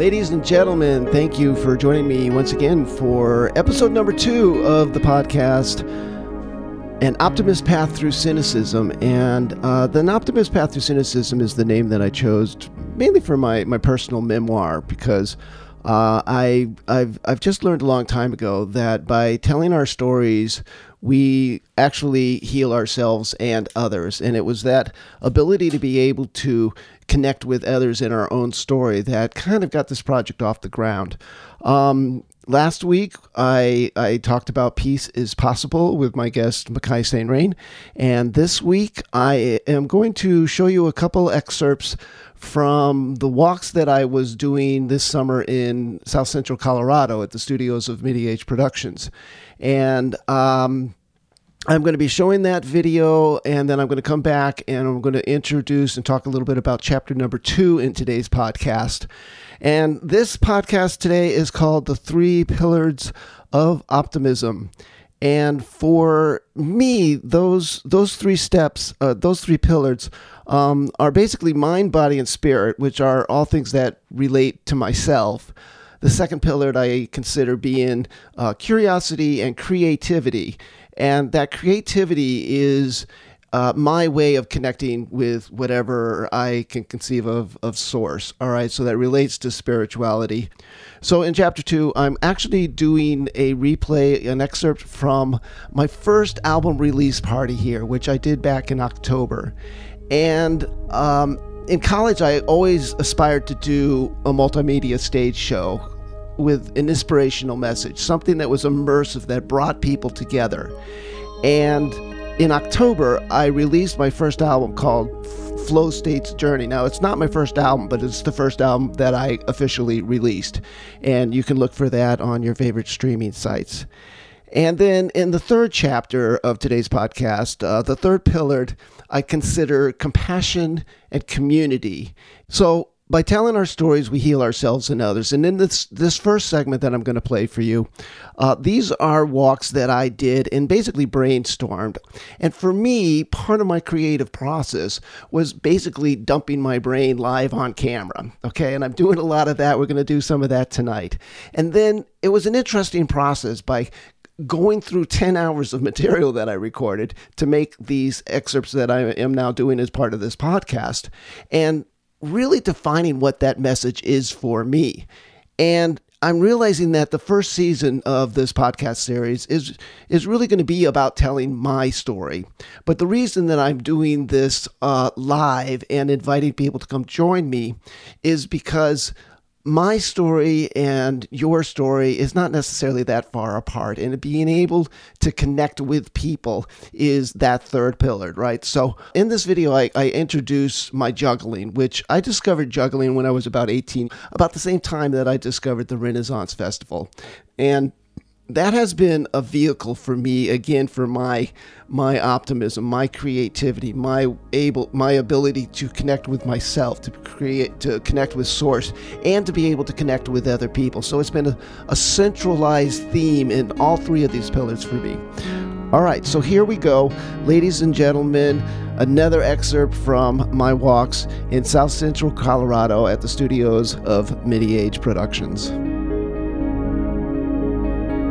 Ladies and gentlemen, thank you for joining me once again for episode number two of the podcast, An Optimist Path Through Cynicism. And uh, The Optimist Path Through Cynicism is the name that I chose mainly for my, my personal memoir because uh, I, I've, I've just learned a long time ago that by telling our stories, we actually heal ourselves and others. And it was that ability to be able to connect with others in our own story that kind of got this project off the ground. Um, last week, I, I talked about peace is possible with my guest, Mackay St. Rain. And this week, I am going to show you a couple excerpts from the walks that I was doing this summer in South Central Colorado at the studios of Midi Productions. And um, I'm going to be showing that video and then I'm going to come back and I'm going to introduce and talk a little bit about chapter number two in today's podcast. And this podcast today is called The Three Pillars of Optimism. And for me, those those three steps, uh, those three pillars, um, are basically mind, body, and spirit, which are all things that relate to myself. The second pillar I consider being uh, curiosity and creativity, and that creativity is uh, my way of connecting with whatever I can conceive of of source. All right, so that relates to spirituality. So in chapter two, I'm actually doing a replay, an excerpt from my first album release party here, which I did back in October, and. Um, in college, I always aspired to do a multimedia stage show with an inspirational message, something that was immersive, that brought people together. And in October, I released my first album called Flow States Journey. Now, it's not my first album, but it's the first album that I officially released. And you can look for that on your favorite streaming sites. And then in the third chapter of today's podcast, uh, the third pillar, I consider compassion and community. So by telling our stories, we heal ourselves and others. And in this this first segment that I'm going to play for you, uh, these are walks that I did and basically brainstormed. And for me, part of my creative process was basically dumping my brain live on camera. Okay, and I'm doing a lot of that. We're going to do some of that tonight. And then it was an interesting process by going through 10 hours of material that I recorded to make these excerpts that I am now doing as part of this podcast. And really defining what that message is for me. And I'm realizing that the first season of this podcast series is is really going to be about telling my story. But the reason that I'm doing this uh, live and inviting people to come join me is because my story and your story is not necessarily that far apart and being able to connect with people is that third pillar right? So in this video I, I, introduce my juggling which i discovered juggling when i was about 18 about the same time that i discovered the renaissance festival. And that has been a vehicle for me again for my my optimism my creativity my able my ability to connect with myself to create to connect with source and to be able to connect with other people. So it's been a, a centralized theme in all three of these pillars for me. All right so here we go. Ladies and gentlemen another excerpt from my walks in south central colorado at the studios of midi age productions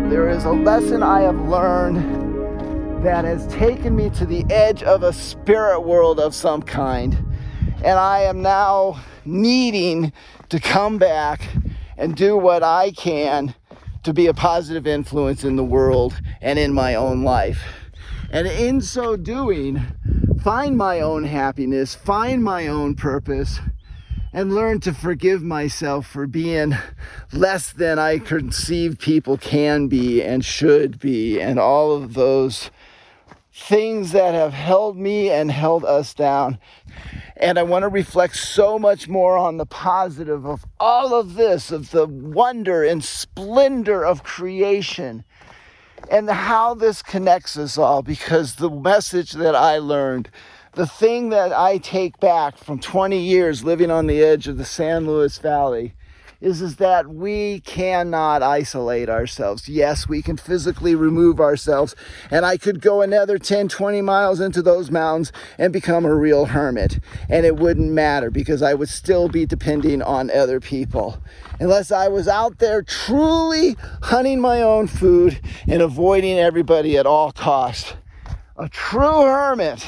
there is a lesson I have learned that has taken me to the edge of a spirit world of some kind. And I am now needing to come back and do what I can to be a positive influence in the world and in my own life. And in so doing, find my own happiness, find my own purpose, and learn to forgive myself for being less than I conceive people can be and should be, and all of those things that have held me and held us down. And I want to reflect so much more on the positive of all of this, of the wonder and splendor of creation, and how this connects us all, because the message that I learned the thing that I take back from 20 years living on the edge of the San Luis Valley is, is that we cannot isolate ourselves. Yes, we can physically remove ourselves, and I could go another 10, 20 miles into those mountains and become a real hermit, and it wouldn't matter because I would still be depending on other people. Unless I was out there truly hunting my own food and avoiding everybody at all costs. A true hermit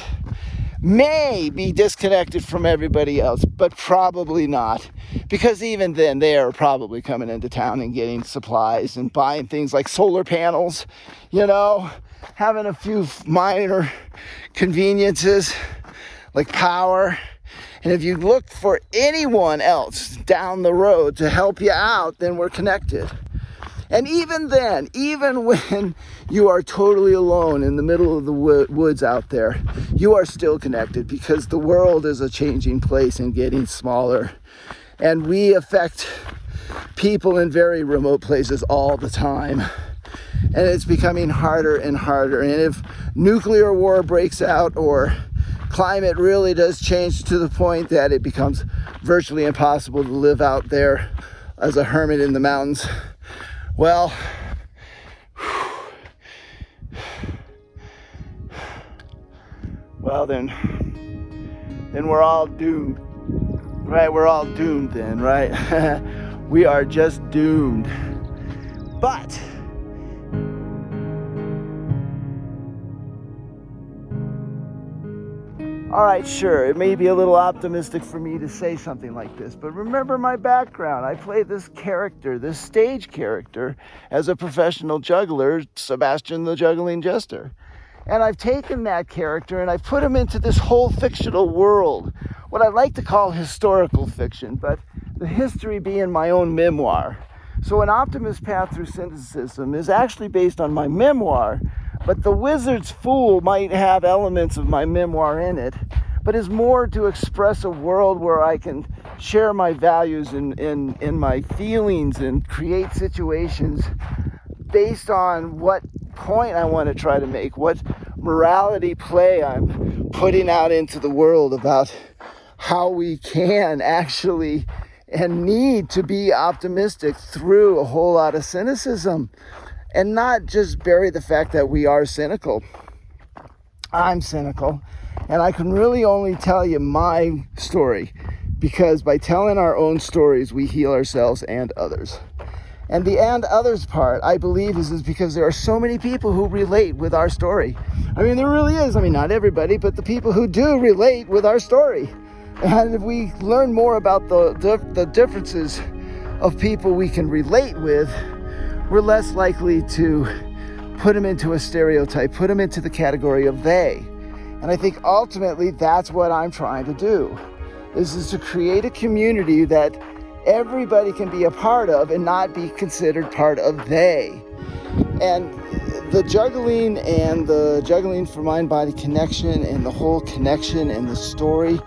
may be disconnected from everybody else, but probably not. Because even then, they are probably coming into town and getting supplies and buying things like solar panels, you know, having a few minor conveniences like power. And if you look for anyone else down the road to help you out, then we're connected. And even then, even when you are totally alone in the middle of the woods out there, you are still connected because the world is a changing place and getting smaller. And we affect people in very remote places all the time. And it's becoming harder and harder. And if nuclear war breaks out or climate really does change to the point that it becomes virtually impossible to live out there as a hermit in the mountains, well, well then, then we're all doomed, right? We're all doomed then, right? we are just doomed. But all right, sure, it may be a little optimistic for me to say something like this, but remember my background. I play this character, this stage character, as a professional juggler, Sebastian the Juggling Jester. And I've taken that character and I've put him into this whole fictional world, what I like to call historical fiction, but the history being my own memoir. So, An Optimist Path Through Cynicism is actually based on my memoir but The Wizard's Fool might have elements of my memoir in it, but is more to express a world where I can share my values and, and, and my feelings and create situations based on what point I want to try to make, what morality play I'm putting out into the world about how we can actually and need to be optimistic through a whole lot of cynicism and not just bury the fact that we are cynical. I'm cynical, and I can really only tell you my story because by telling our own stories, we heal ourselves and others. And the and others part, I believe, is, is because there are so many people who relate with our story. I mean, there really is. I mean, not everybody, but the people who do relate with our story. And if we learn more about the, the differences of people we can relate with, we're less likely to put them into a stereotype, put them into the category of they. And I think ultimately that's what I'm trying to do. This is to create a community that everybody can be a part of and not be considered part of they. And the juggling and the juggling for mind body connection and the whole connection and the story,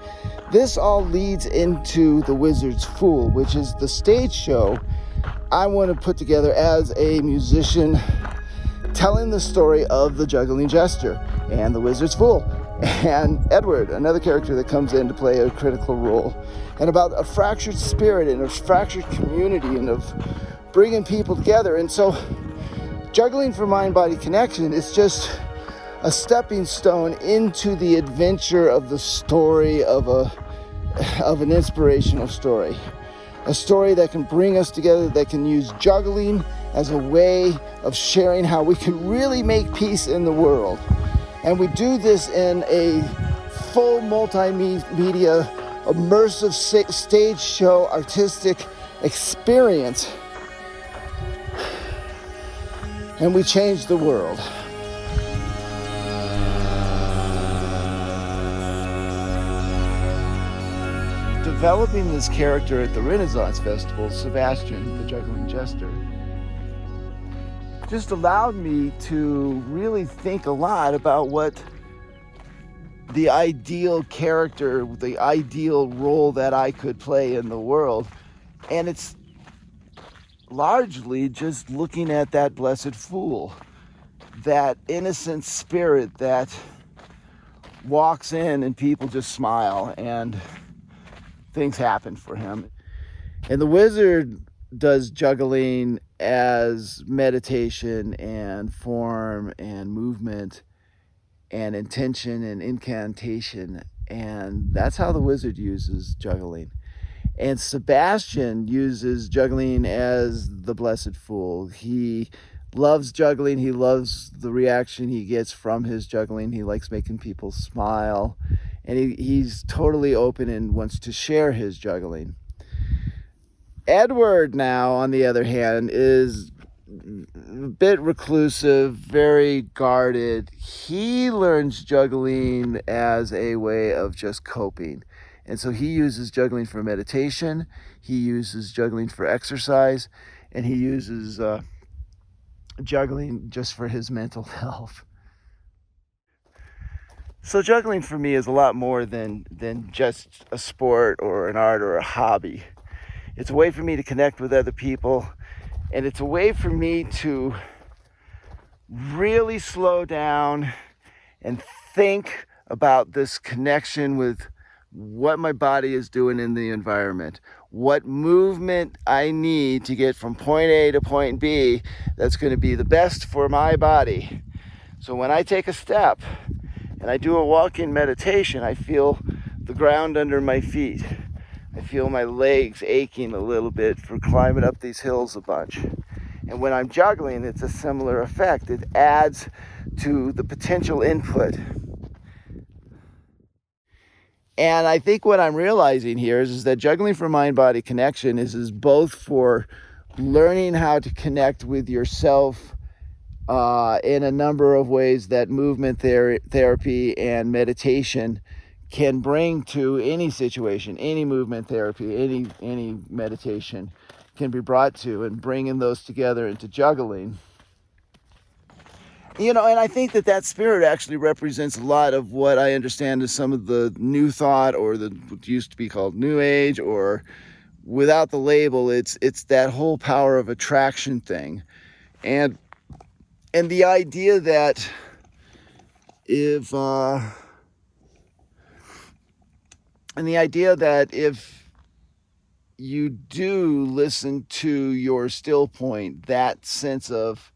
this all leads into The Wizard's Fool, which is the stage show I want to put together as a musician telling the story of the juggling jester and the wizard's fool and Edward, another character that comes in to play a critical role, and about a fractured spirit and a fractured community and of bringing people together. And so, juggling for mind body connection is just a stepping stone into the adventure of the story of a of an inspirational story a story that can bring us together, that can use juggling as a way of sharing how we can really make peace in the world. And we do this in a full multimedia, immersive stage show, artistic experience. And we change the world. Developing this character at the Renaissance Festival, Sebastian, the juggling jester, just allowed me to really think a lot about what the ideal character, the ideal role that I could play in the world. And it's largely just looking at that blessed fool, that innocent spirit that walks in and people just smile and things happen for him. And the wizard does juggling as meditation and form and movement and intention and incantation. And that's how the wizard uses juggling. And Sebastian uses juggling as the blessed fool. He loves juggling. He loves the reaction he gets from his juggling. He likes making people smile. And he, he's totally open and wants to share his juggling. Edward, now, on the other hand, is a bit reclusive, very guarded. He learns juggling as a way of just coping. And so he uses juggling for meditation, he uses juggling for exercise, and he uses uh, juggling just for his mental health. So juggling for me is a lot more than than just a sport or an art or a hobby. It's a way for me to connect with other people and it's a way for me to really slow down and think about this connection with what my body is doing in the environment, what movement I need to get from point A to point B that's going to be the best for my body. So when I take a step and I do a walk in meditation, I feel the ground under my feet. I feel my legs aching a little bit for climbing up these hills a bunch. And when I'm juggling, it's a similar effect. It adds to the potential input and I think what I'm realizing here is, is that juggling for mind body connection is, is both for learning how to connect with yourself uh, in a number of ways that movement ther- therapy and meditation can bring to any situation, any movement therapy, any any meditation can be brought to, and bringing those together into juggling you know, and I think that that spirit actually represents a lot of what I understand as some of the new thought or the what used to be called new age or without the label it's it's that whole power of attraction thing. And and the idea that if uh and the idea that if you do listen to your still point, that sense of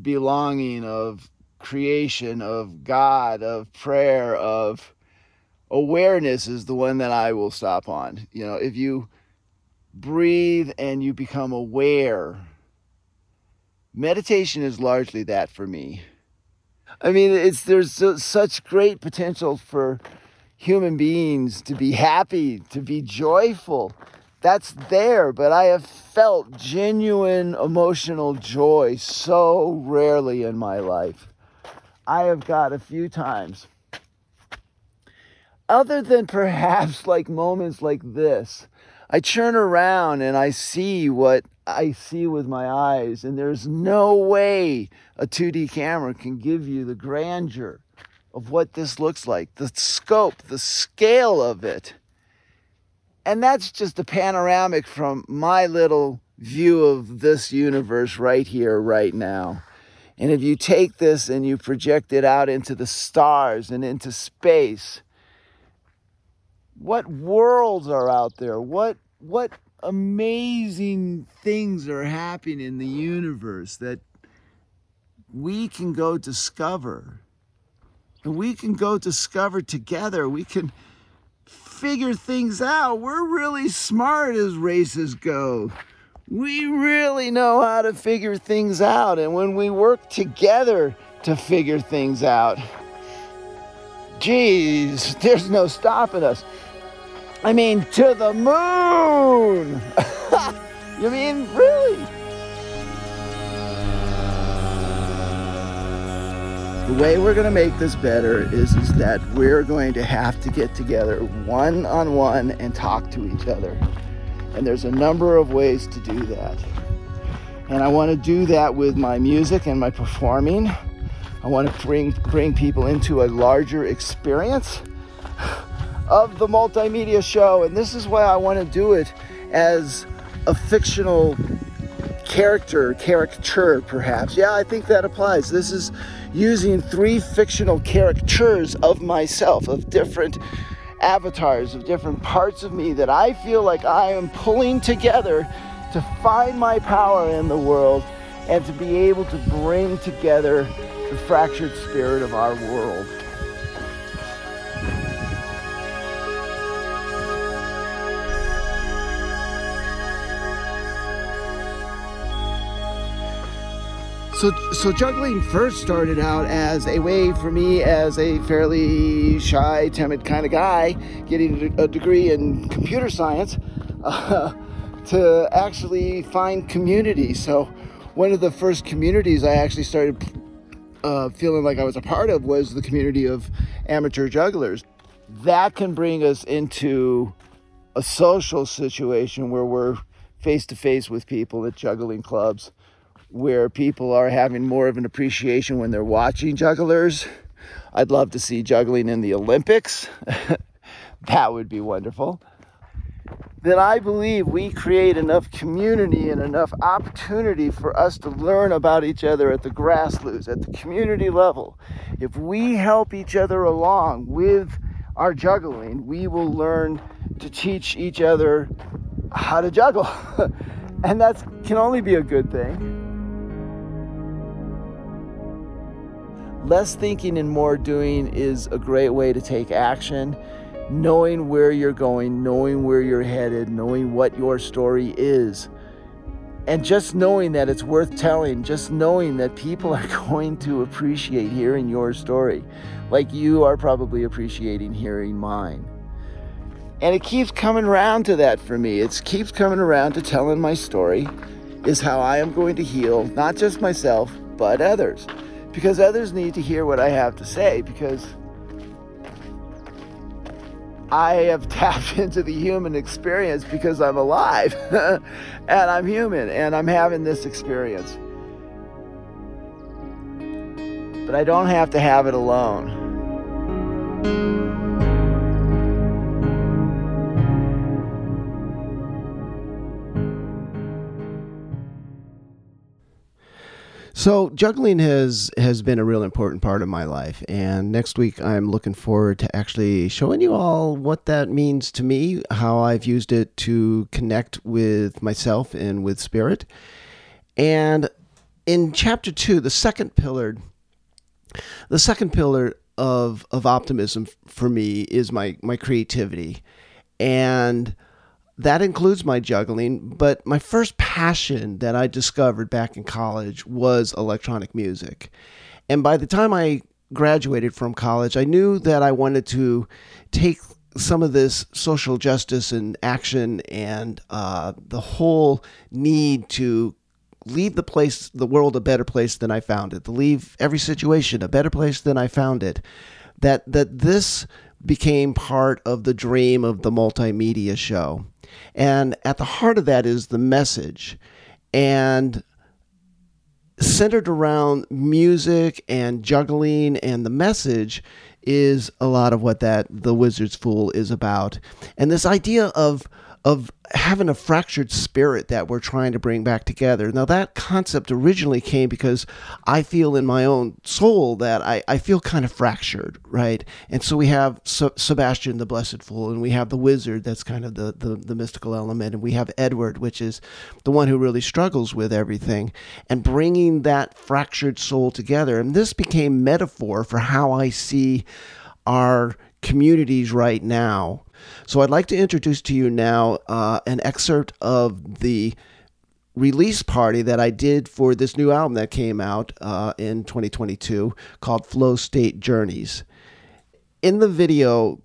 belonging, of creation, of God, of prayer, of awareness is the one that I will stop on. You know, if you breathe and you become aware, meditation is largely that for me. I mean, it's there's such great potential for human beings to be happy, to be joyful, that's there, but I have felt genuine emotional joy so rarely in my life. I have got a few times. Other than perhaps like moments like this, I turn around and I see what I see with my eyes, and there's no way a 2D camera can give you the grandeur of what this looks like, the scope, the scale of it. And that's just a panoramic from my little view of this universe right here, right now. And if you take this and you project it out into the stars and into space, what worlds are out there? What what amazing things are happening in the universe that we can go discover. And we can go discover together. We can figure things out. We're really smart as races go. We really know how to figure things out. And when we work together to figure things out, geez, there's no stopping us. I mean, to the moon! you mean, really? The way we're going to make this better is, is that we're going to have to get together one on one and talk to each other. And there's a number of ways to do that. And I want to do that with my music and my performing. I want to bring bring people into a larger experience of the multimedia show. And this is why I want to do it as a fictional character, caricature perhaps. Yeah, I think that applies. This is using three fictional caricatures of myself, of different avatars, of different parts of me that I feel like I am pulling together to find my power in the world and to be able to bring together the fractured spirit of our world. So, so juggling first started out as a way for me, as a fairly shy, timid kind of guy, getting a degree in computer science, uh, to actually find community. So, one of the first communities I actually started uh, feeling like I was a part of was the community of amateur jugglers. That can bring us into a social situation where we're face to face with people at juggling clubs where people are having more of an appreciation when they're watching jugglers. I'd love to see juggling in the Olympics. that would be wonderful. Then I believe we create enough community and enough opportunity for us to learn about each other at the grassroots, at the community level. If we help each other along with our juggling, we will learn to teach each other how to juggle. and that can only be a good thing. Less thinking and more doing is a great way to take action. Knowing where you're going, knowing where you're headed, knowing what your story is. And just knowing that it's worth telling, just knowing that people are going to appreciate hearing your story, like you are probably appreciating hearing mine. And it keeps coming around to that for me. It keeps coming around to telling my story, is how I am going to heal not just myself, but others because others need to hear what I have to say because I have tapped into the human experience because I'm alive and I'm human and I'm having this experience. But I don't have to have it alone. So juggling has has been a real important part of my life, and next week I'm looking forward to actually showing you all what that means to me, how I've used it to connect with myself and with spirit. And in chapter two, the second pillar, the second pillar of of optimism for me is my my creativity, and that includes my juggling, but my first passion that I discovered back in college was electronic music. And by the time I graduated from college, I knew that I wanted to take some of this social justice and action and uh, the whole need to leave the place, the world, a better place than I found it, to leave every situation a better place than I found it. That that this became part of the dream of the multimedia show. And at the heart of that is the message. And centered around music and juggling and the message is a lot of what that the wizard's fool is about and this idea of of having a fractured spirit that we're trying to bring back together. Now, that concept originally came because I feel in my own soul that I, I feel kind of fractured, right? And so we have Sebastian, the Blessed Fool, and we have the wizard, that's kind of the, the, the mystical element, and we have Edward, which is the one who really struggles with everything, and bringing that fractured soul together. And this became metaphor for how I see our communities right now so I'd like to introduce to you now uh, an excerpt of the release party that I did for this new album that came out uh, in 2022 called Flow State Journeys. In the video,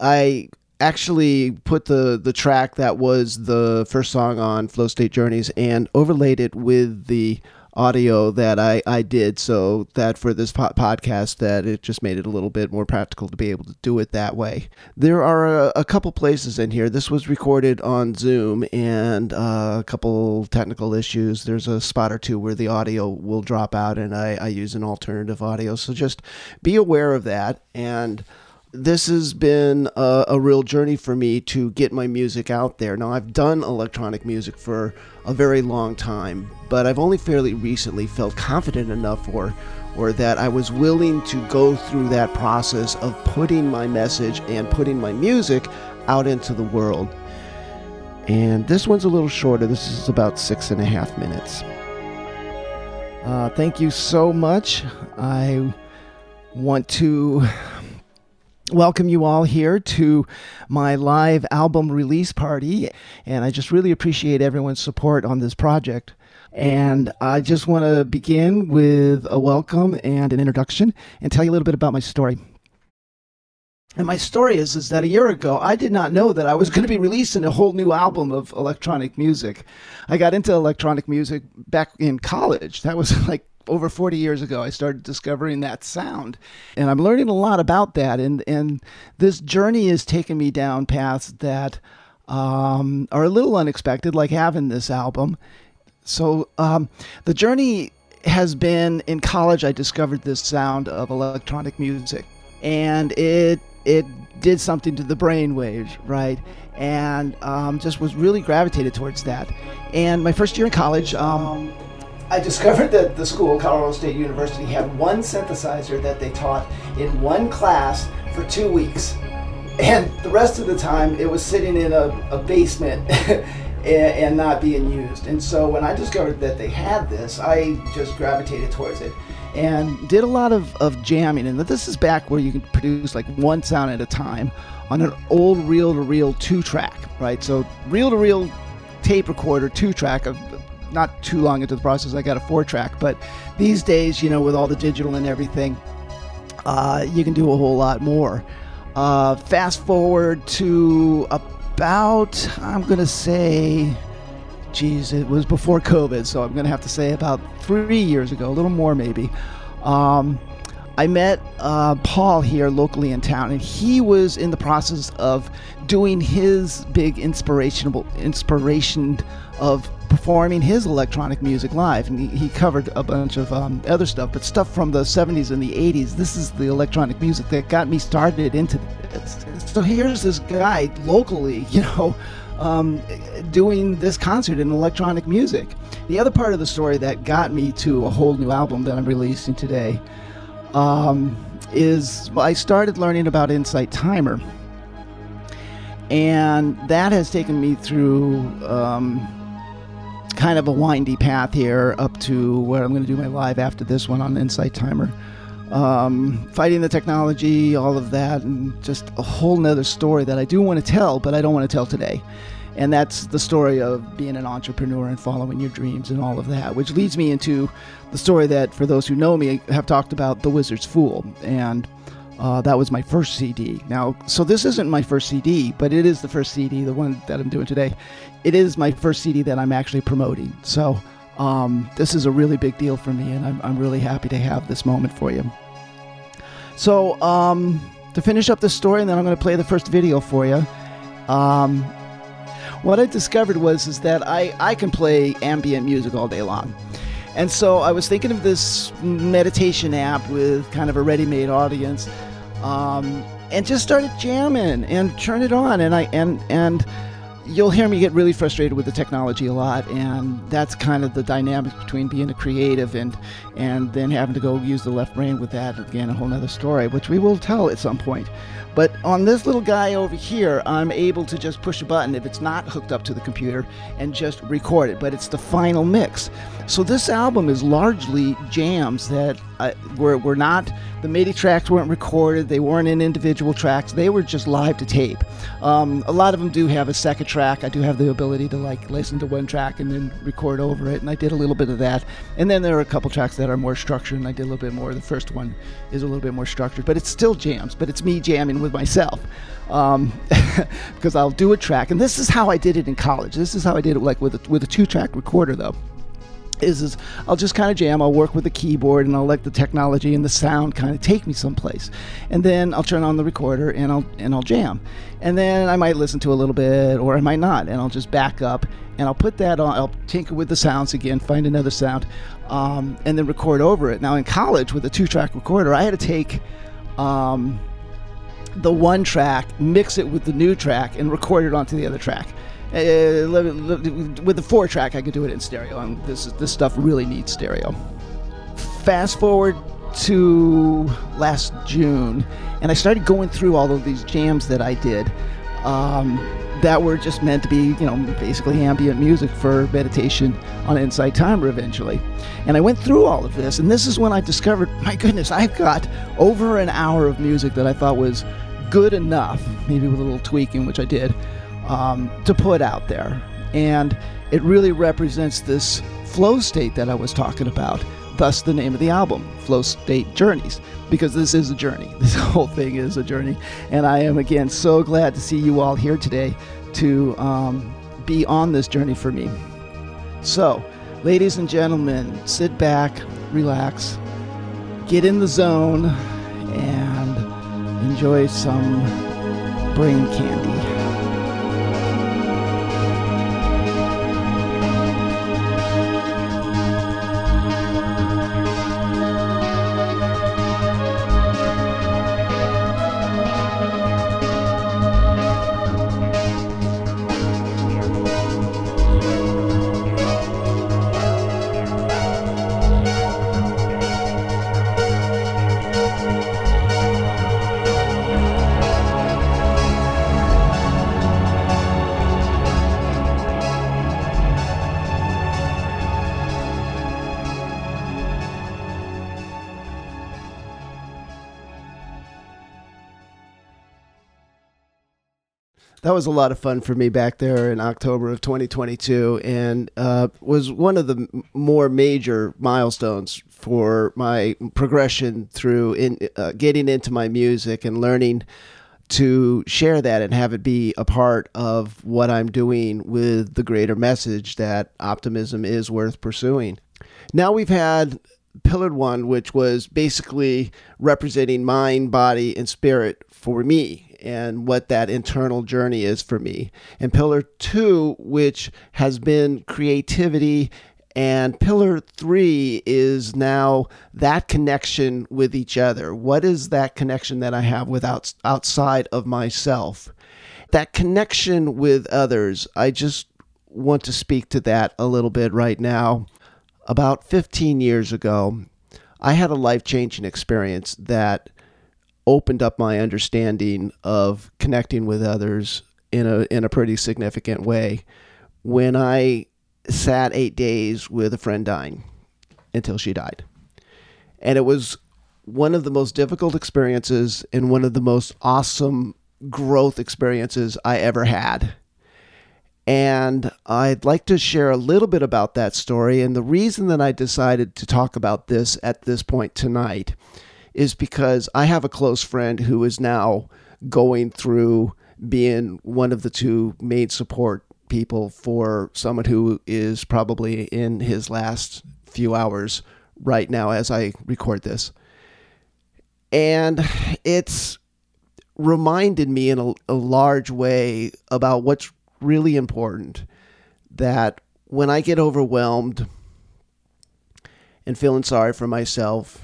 I actually put the the track that was the first song on Flow State Journeys and overlaid it with the audio that I, I did so that for this po- podcast that it just made it a little bit more practical to be able to do it that way. There are a, a couple places in here. This was recorded on zoom and uh, a couple technical issues. There's a spot or two where the audio will drop out and I, I use an alternative audio. So just be aware of that and this has been a, a, real journey for me to get my music out there. Now, I've done electronic music for a very long time, but I've only fairly recently felt confident enough or or that I was willing to go through that process of putting my message and putting my music out into the world. And this one's a little shorter. This is about six and a half minutes. Uh, thank you so much. I want to welcome you all here to my live album release party. And I just really appreciate everyone's support on this project. And I just want to begin with a welcome and an introduction and tell you a little bit about my story. And my story is, is that a year ago, I did not know that I was going to be releasing a whole new album of electronic music. I got into electronic music back in college. That was like over 40 years ago. I started discovering that sound. And I'm learning a lot about that. And, and this journey has taken me down paths that um, are a little unexpected, like having this album. So um, the journey has been in college, I discovered this sound of electronic music. And it it did something to the brain waves, right? And um, just was really gravitated towards that. And my first year in college, um, I discovered that the school, Colorado State University, had one synthesizer that they taught in one class for two weeks. And the rest of the time, it was sitting in a, a basement and not being used. And so when I discovered that they had this, I just gravitated towards it and did a lot of, of jamming. And this is back where you can produce like one sound at a time on an old reel to reel two track, right? So reel to reel tape recorder two track of not too long into the process, I got a four track. But these days, you know, with all the digital and everything, uh, you can do a whole lot more. Uh, fast forward to about, I'm going to say, geez, it was before COVID, so I'm going to have to say about three years ago, a little more maybe. Um, I met uh, Paul here locally in town, and he was in the process of doing his big inspirational inspiration of performing his electronic music live. And he, he covered a bunch of um, other stuff, but stuff from the 70s and the 80s. This is the electronic music that got me started into this. So here's this guy locally, you know um, doing this concert in electronic music. The other part of the story that got me to a whole new album that I'm releasing today um, is I started learning about Insight Timer. And that has taken me through um, kind of a windy path here up to where I'm going to do my live after this one on Insight Timer um, fighting the technology, all of that, and just a whole nother story that I do want to tell, but I don't want to tell today. And that's the story of being an entrepreneur and following your dreams and all of that, which leads me into the story that, for those who know me, have talked about The Wizard's Fool. And uh, that was my first CD. Now, so this isn't my first CD, but it is the first CD, the one that I'm doing today. It is my first CD that I'm actually promoting. So, um, this is a really big deal for me, and I'm, I'm really happy to have this moment for you. So, um, to finish up the story, and then I'm going to play the first video for you. Um, what I discovered was is that I, I can play ambient music all day long. And so I was thinking of this meditation app with kind of a ready-made audience, um, and just started jamming and turn it on, and I and and you'll hear me get really frustrated with the technology a lot, and that's kind of the dynamic between being a creative and and then having to go use the left brain with that. Again, a whole other story, which we will tell at some point. But on this little guy over here, I'm able to just push a button if it's not hooked up to the computer and just record it. But it's the final mix. So this album is largely jams that uh, were, were not, the MIDI tracks weren't recorded, they weren't in individual tracks, they were just live to tape. Um, a lot of them do have a second track. I do have the ability to like listen to one track and then record over it, and I did a little bit of that. And then there are a couple tracks that are more structured, and I did a little bit more. The first one is a little bit more structured, but it's still jams, but it's me jamming with myself. Um, because I'll do a track, and this is how I did it in college. This is how I did it, like with a, with a two-track recorder, though is, is I'll just kind of jam. I'll work with the keyboard and I'll let the technology and the sound kind of take me someplace. And then I'll turn on the recorder and I'll and I'll jam. And then I might listen to a little bit or I might not and I'll just back up and I'll put that on I'll tinker with the sounds again, find another sound, um, and then record over it. Now in college with a two track recorder, I had to take um, the one track, mix it with the new track, and record it onto the other track. Uh, with the four track, I could do it in stereo, and this this stuff really needs stereo. Fast forward to last June, and I started going through all of these jams that I did. Um, that were just meant to be, you know, basically ambient music for meditation on Insight Timer eventually. And I went through all of this, and this is when I discovered, my goodness, I've got over an hour of music that I thought was good enough, maybe with a little tweaking, which I did, um, to put out there. And it really represents this flow state that I was talking about. Thus, the name of the album, Flow State Journeys, because this is a journey. This whole thing is a journey. And I am, again, so glad to see you all here today to um, be on this journey for me. So, ladies and gentlemen, sit back, relax, get in the zone, and enjoy some brain candy. That was a lot of fun for me back there in October of 2022, and uh, was one of the more major milestones for my progression through in uh, getting into my music and learning to share that and have it be a part of what I'm doing with the greater message that optimism is worth pursuing. Now we've had Pillared One, which was basically representing mind, body, and spirit for me and what that internal journey is for me. And pillar two, which has been creativity. And pillar three is now that connection with each other. What is that connection that I have with outside of myself? That connection with others, I just want to speak to that a little bit right now. About 15 years ago, I had a life changing experience that opened up my understanding of connecting with others in a in a pretty significant way when I sat 8 days with a friend dying until she died. And it was one of the most difficult experiences and one of the most awesome growth experiences I ever had. And I'd like to share a little bit about that story. And the reason that I decided to talk about this at this point tonight is because I have a close friend who is now going through being one of the two main support people for someone who is probably in his last few hours right now as I record this. And it's reminded me in a, a large way about what's really important that when I get overwhelmed and feeling sorry for myself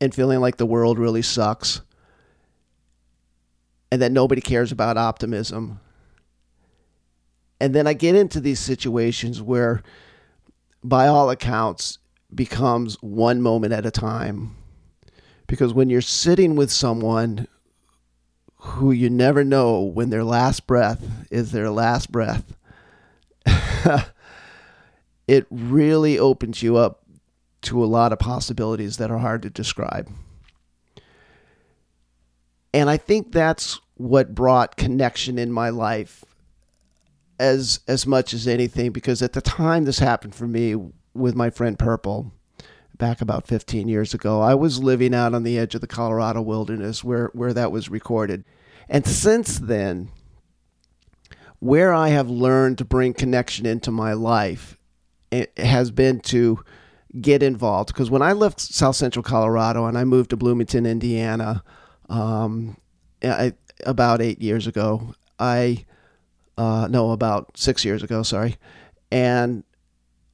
and feeling like the world really sucks and that nobody cares about optimism. And then I get into these situations where, by all accounts, becomes one moment at a time. Because when you're sitting with someone who you never know when their last breath is their last breath, it really opens you up to a lot of possibilities that are hard to describe. And I think that's what brought connection in my life as as much as anything because at the time this happened for me with my friend Purple back about 15 years ago I was living out on the edge of the Colorado wilderness where where that was recorded and since then where I have learned to bring connection into my life it has been to get involved because when I left South Central Colorado and I moved to Bloomington, Indiana, um, I, about eight years ago, I uh, no, about six years ago, sorry, and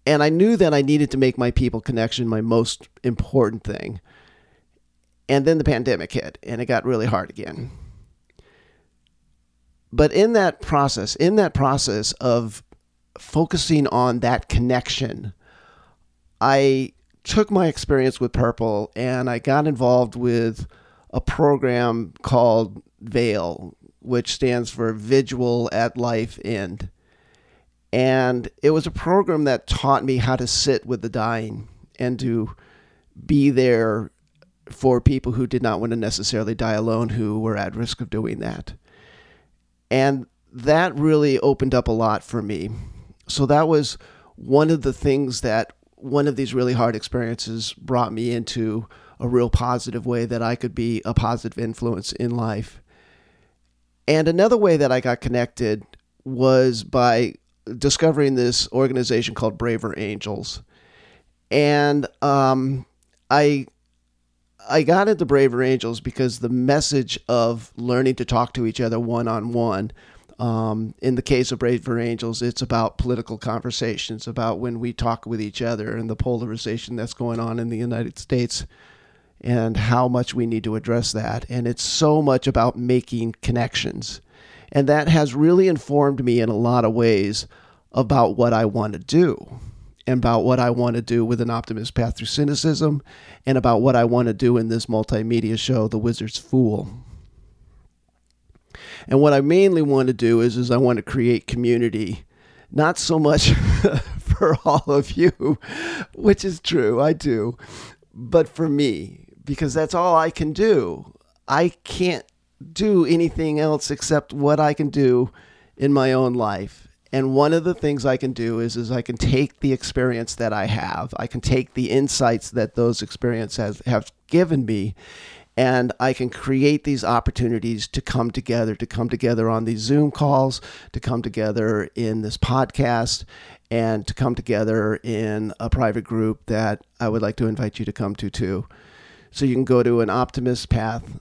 and I knew that I needed to make my people connection my most important thing. And then the pandemic hit, and it got really hard again. But in that process, in that process of focusing on that connection I took my experience with Purple and I got involved with a program called VALE, which stands for Vigil at Life End. And it was a program that taught me how to sit with the dying and to be there for people who did not want to necessarily die alone, who were at risk of doing that. And that really opened up a lot for me. So that was one of the things that one of these really hard experiences brought me into a real positive way that I could be a positive influence in life. And another way that I got connected was by discovering this organization called Braver Angels. And um, I I got into Braver Angels because the message of learning to talk to each other one on one. Um, in the case of Braver Angels, it's about political conversations, about when we talk with each other and the polarization that's going on in the United States and how much we need to address that. And it's so much about making connections. And that has really informed me in a lot of ways about what I want to do and about what I want to do with an optimist path through cynicism and about what I want to do in this multimedia show, The Wizard's Fool. And what I mainly want to do is, is I want to create community, not so much for all of you, which is true, I do, but for me, because that's all I can do. I can't do anything else except what I can do in my own life. And one of the things I can do is, is I can take the experience that I have, I can take the insights that those experiences have have given me, and I can create these opportunities to come together, to come together on these Zoom calls, to come together in this podcast, and to come together in a private group that I would like to invite you to come to too. So you can go to an optimist path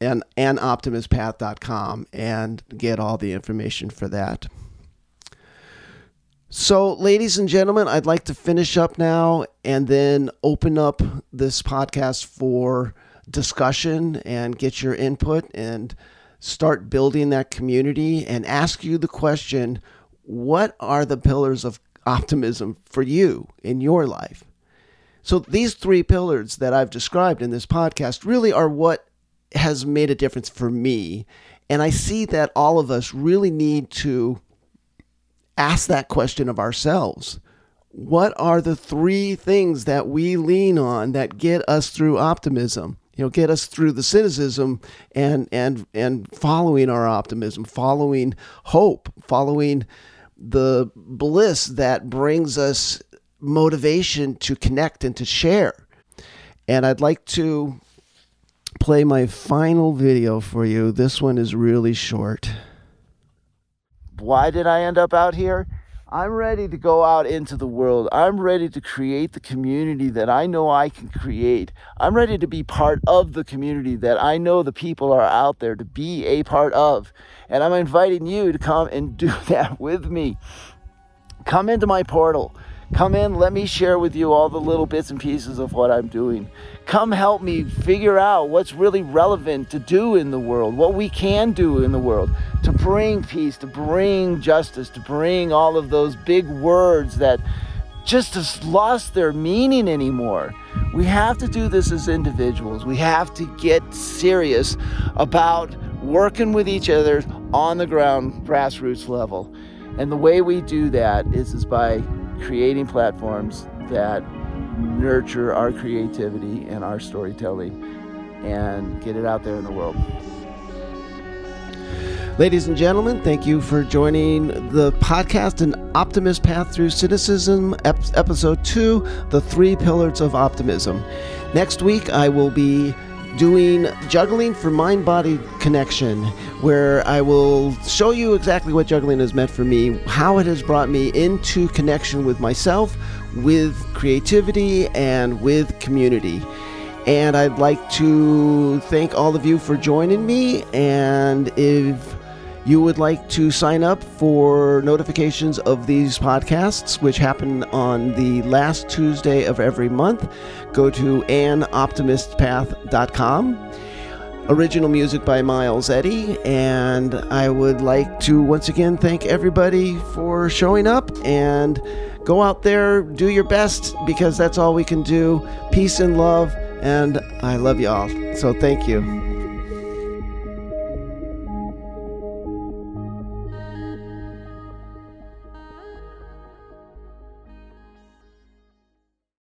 and anoptimistpath.com and get all the information for that. So, ladies and gentlemen, I'd like to finish up now and then open up this podcast for discussion and get your input and start building that community and ask you the question what are the pillars of optimism for you in your life? So, these three pillars that I've described in this podcast really are what has made a difference for me. And I see that all of us really need to ask that question of ourselves. What are the three things that we lean on that get us through optimism? You know, get us through the cynicism and and and following our optimism, following hope, following the bliss that brings us motivation to connect and to share. And I'd like to play my final video for you. This one is really short. Why did I end up out here? I'm ready to go out into the world. I'm ready to create the community that I know I can create. I'm ready to be part of the community that I know the people are out there to be a part of. And I'm inviting you to come and do that with me. Come into my portal. Come in, let me share with you all the little bits and pieces of what I'm doing. Come help me figure out what's really relevant to do in the world, what we can do in the world to bring peace, to bring justice, to bring all of those big words that just has lost their meaning anymore. We have to do this as individuals. We have to get serious about working with each other on the ground, grassroots level. And the way we do that is, is by creating platforms that nurture our creativity and our storytelling and get it out there in the world. Ladies and gentlemen, thank you for joining the podcast An Optimist Path Through Cynicism, episode two The Three Pillars of Optimism. Next week, I will be doing juggling for mind body connection, where I will show you exactly what juggling has meant for me, how it has brought me into connection with myself, with creativity, and with community. And I'd like to thank all of you for joining me. And if you would like to sign up for notifications of these podcasts, which happen on the last Tuesday of every month, go to anoptimistpath.com. Original music by Miles Eddy. And I would like to once again thank everybody for showing up and go out there, do your best because that's all we can do. Peace and love. And I love you all. So thank you.